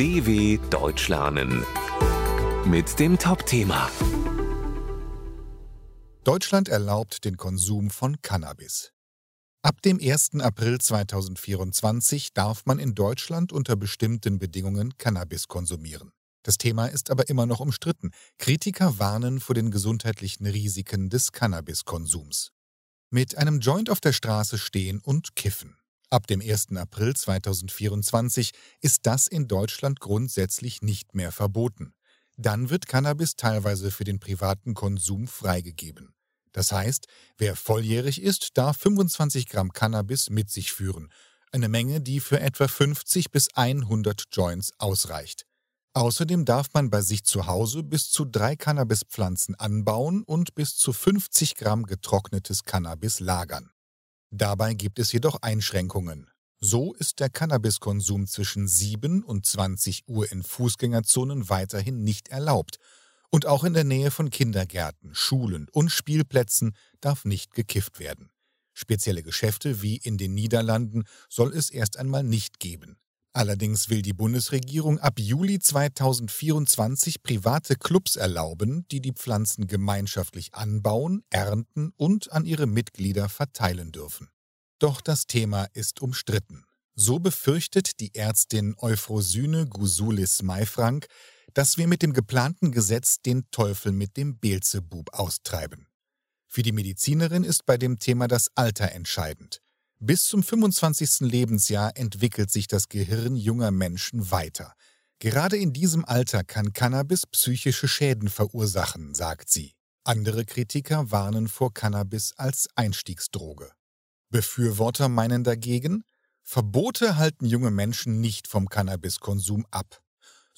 DW Deutsch lernen mit dem Top-Thema Deutschland erlaubt den Konsum von Cannabis. Ab dem 1. April 2024 darf man in Deutschland unter bestimmten Bedingungen Cannabis konsumieren. Das Thema ist aber immer noch umstritten. Kritiker warnen vor den gesundheitlichen Risiken des Cannabiskonsums. Mit einem Joint auf der Straße stehen und kiffen. Ab dem 1. April 2024 ist das in Deutschland grundsätzlich nicht mehr verboten. Dann wird Cannabis teilweise für den privaten Konsum freigegeben. Das heißt, wer volljährig ist, darf 25 Gramm Cannabis mit sich führen, eine Menge, die für etwa 50 bis 100 Joints ausreicht. Außerdem darf man bei sich zu Hause bis zu drei Cannabispflanzen anbauen und bis zu 50 Gramm getrocknetes Cannabis lagern. Dabei gibt es jedoch Einschränkungen. So ist der Cannabiskonsum zwischen 7 und 20 Uhr in Fußgängerzonen weiterhin nicht erlaubt. Und auch in der Nähe von Kindergärten, Schulen und Spielplätzen darf nicht gekifft werden. Spezielle Geschäfte wie in den Niederlanden soll es erst einmal nicht geben. Allerdings will die Bundesregierung ab Juli 2024 private Clubs erlauben, die die Pflanzen gemeinschaftlich anbauen, ernten und an ihre Mitglieder verteilen dürfen. Doch das Thema ist umstritten. So befürchtet die Ärztin Euphrosyne Gusulis Maifrank, dass wir mit dem geplanten Gesetz den Teufel mit dem Beelzebub austreiben. Für die Medizinerin ist bei dem Thema das Alter entscheidend. Bis zum 25. Lebensjahr entwickelt sich das Gehirn junger Menschen weiter. Gerade in diesem Alter kann Cannabis psychische Schäden verursachen, sagt sie. Andere Kritiker warnen vor Cannabis als Einstiegsdroge. Befürworter meinen dagegen, Verbote halten junge Menschen nicht vom Cannabiskonsum ab.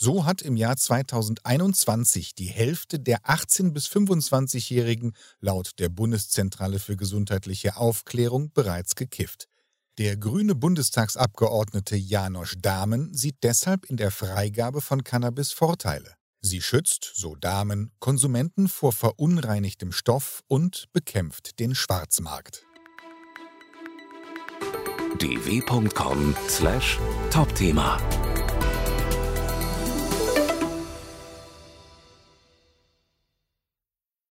So hat im Jahr 2021 die Hälfte der 18- bis 25-Jährigen laut der Bundeszentrale für gesundheitliche Aufklärung bereits gekifft. Der grüne Bundestagsabgeordnete Janosch Dahmen sieht deshalb in der Freigabe von Cannabis Vorteile. Sie schützt, so Dahmen, Konsumenten vor verunreinigtem Stoff und bekämpft den Schwarzmarkt. dw.com/topthema